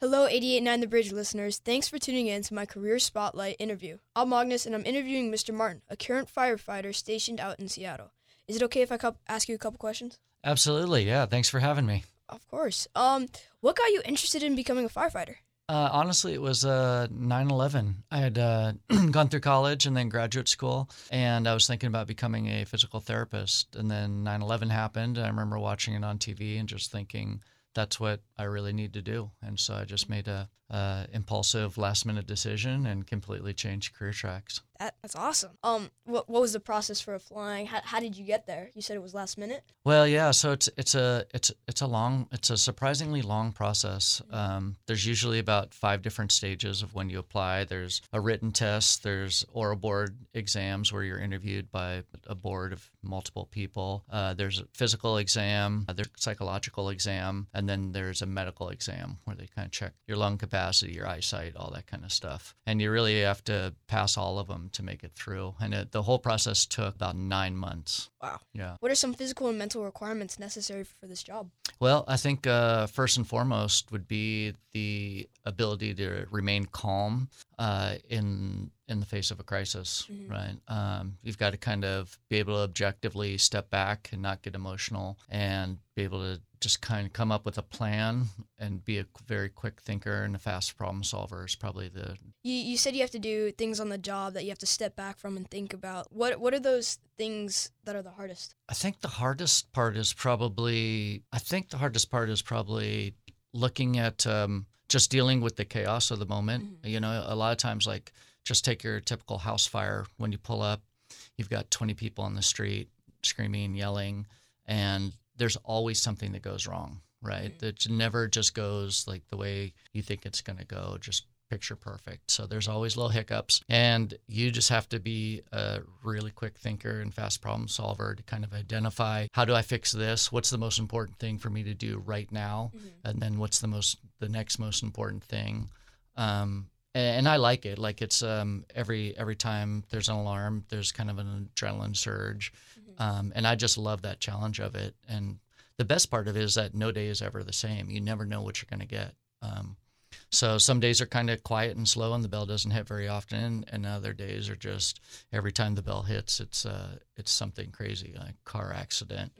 Hello, 88.9 The Bridge listeners. Thanks for tuning in to my Career Spotlight interview. I'm Magnus, and I'm interviewing Mr. Martin, a current firefighter stationed out in Seattle. Is it okay if I ask you a couple questions? Absolutely. Yeah. Thanks for having me. Of course. Um, what got you interested in becoming a firefighter? Uh, honestly, it was uh, 9/11. I had uh, gone through college and then graduate school, and I was thinking about becoming a physical therapist. And then 9/11 happened. I remember watching it on TV and just thinking that's what I really need to do. And so I just made a, impulsive last minute decision and completely changed career tracks. That, that's awesome. Um, what, what was the process for applying? How, how did you get there? You said it was last minute. Well, yeah. So it's it's a it's it's a long it's a surprisingly long process. Um, there's usually about five different stages of when you apply. There's a written test. There's oral board exams where you're interviewed by a board of multiple people. Uh, there's a physical exam. Uh, there's a psychological exam, and then there's a medical exam where they kind of check your lung capacity, your eyesight, all that kind of stuff. And you really have to pass all of them to make it through. And it, the whole process took about nine months. Wow. Yeah. What are some physical and mental requirements necessary for this job? Well, I think uh, first and foremost would be the ability to remain calm uh, in in the face of a crisis, Mhm. right? Um, you've got to kind of be able to objectively step back and not get emotional, and be able to just kind of come up with a plan and be a very quick thinker and a fast problem solver is probably the You, you said you have to do things on the job that you have to step back from and think about. What what are those things that are the hardest? I think the hardest part is probably I think the hardest part is probably looking at um, just dealing with the chaos of the moment. You know, a lot of times like just take your typical house fire when you pull up, you've got 20 people on the street screaming, yelling, and there's always something that goes wrong, right? That never just goes like the way you think it's going to go, just picture perfect. So there's always little hiccups, and you just have to be a really quick thinker and fast problem solver to kind of identify how do I fix this? What's the most important thing for me to do right now? And then what's the most the next most important thing? Um, and, and I like it. Like it's um, every every time there's an alarm, there's kind of an adrenaline surge, um, and I just love that challenge of it. And the best part of it is that no day is ever the same. You never know what you're going to get. Um, so some days are kind of quiet and slow, and the bell doesn't hit very often, and other days are just every time the bell hits, it's uh, it's something crazy, like car accident,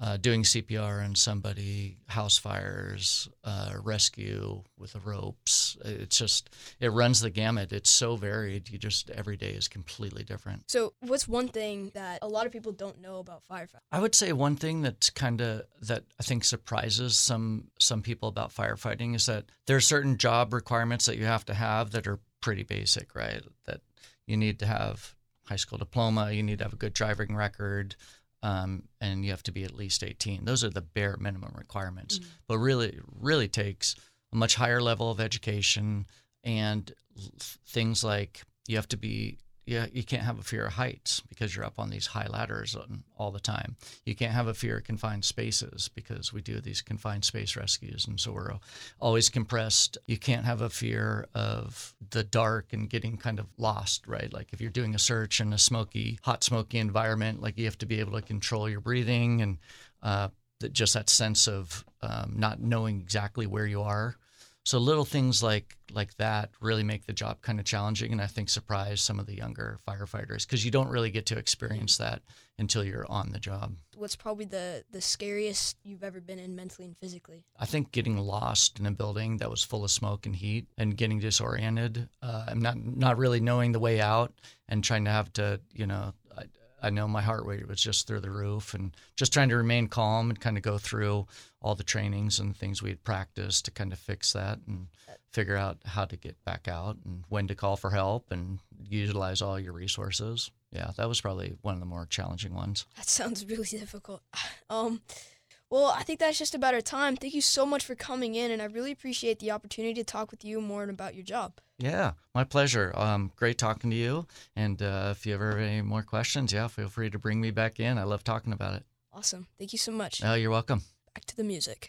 uh, doing CPR on somebody, house fires, uh, rescue with the ropes. It's just it runs the gamut. It's so varied. You just every day is completely different. So, what's one thing that a lot of people don't know about firefighting? I would say one thing that's kind of that I think surprises some some people about firefighting is that there are certain job requirements that you have to have that are pretty basic, right? That you need to have high school diploma, you need to have a good driving record, um, and you have to be at least 18. Those are the bare minimum requirements. But really, really takes a much higher level of education and things like you have to be yeah, you can't have a fear of heights because you're up on these high ladders all the time. You can't have a fear of confined spaces because we do these confined space rescues, and so we're always compressed. You can't have a fear of the dark and getting kind of lost, right? Like if you're doing a search in a smoky, hot, smoky environment, like you have to be able to control your breathing and uh, just that sense of um, not knowing exactly where you are. So little things like like that really make the job kind of challenging, and I think surprise some of the younger firefighters because you don't really get to experience that until you're on the job. What's probably the the scariest you've ever been in mentally and physically? I think getting lost in a building that was full of smoke and heat and getting disoriented, uh, I'm not not really knowing the way out and trying to have to, you know, I, know my heart rate was just through the roof and just trying to remain calm and kind of go through all the trainings and things we had practiced to kind of fix that and figure out how to get back out and when to call for help and utilize all your resources. Yeah, that was probably one of the more challenging ones. That sounds really difficult. Um, well, I think that's just about our time. Thank you so much for coming in, and I really appreciate the opportunity to talk with you more about your job. Yeah, my pleasure. Um, great talking to you. And uh, if you ever have any more questions, yeah, feel free to bring me back in. I love talking about it. Awesome. Thank you so much. Oh, you're welcome. Back to the music.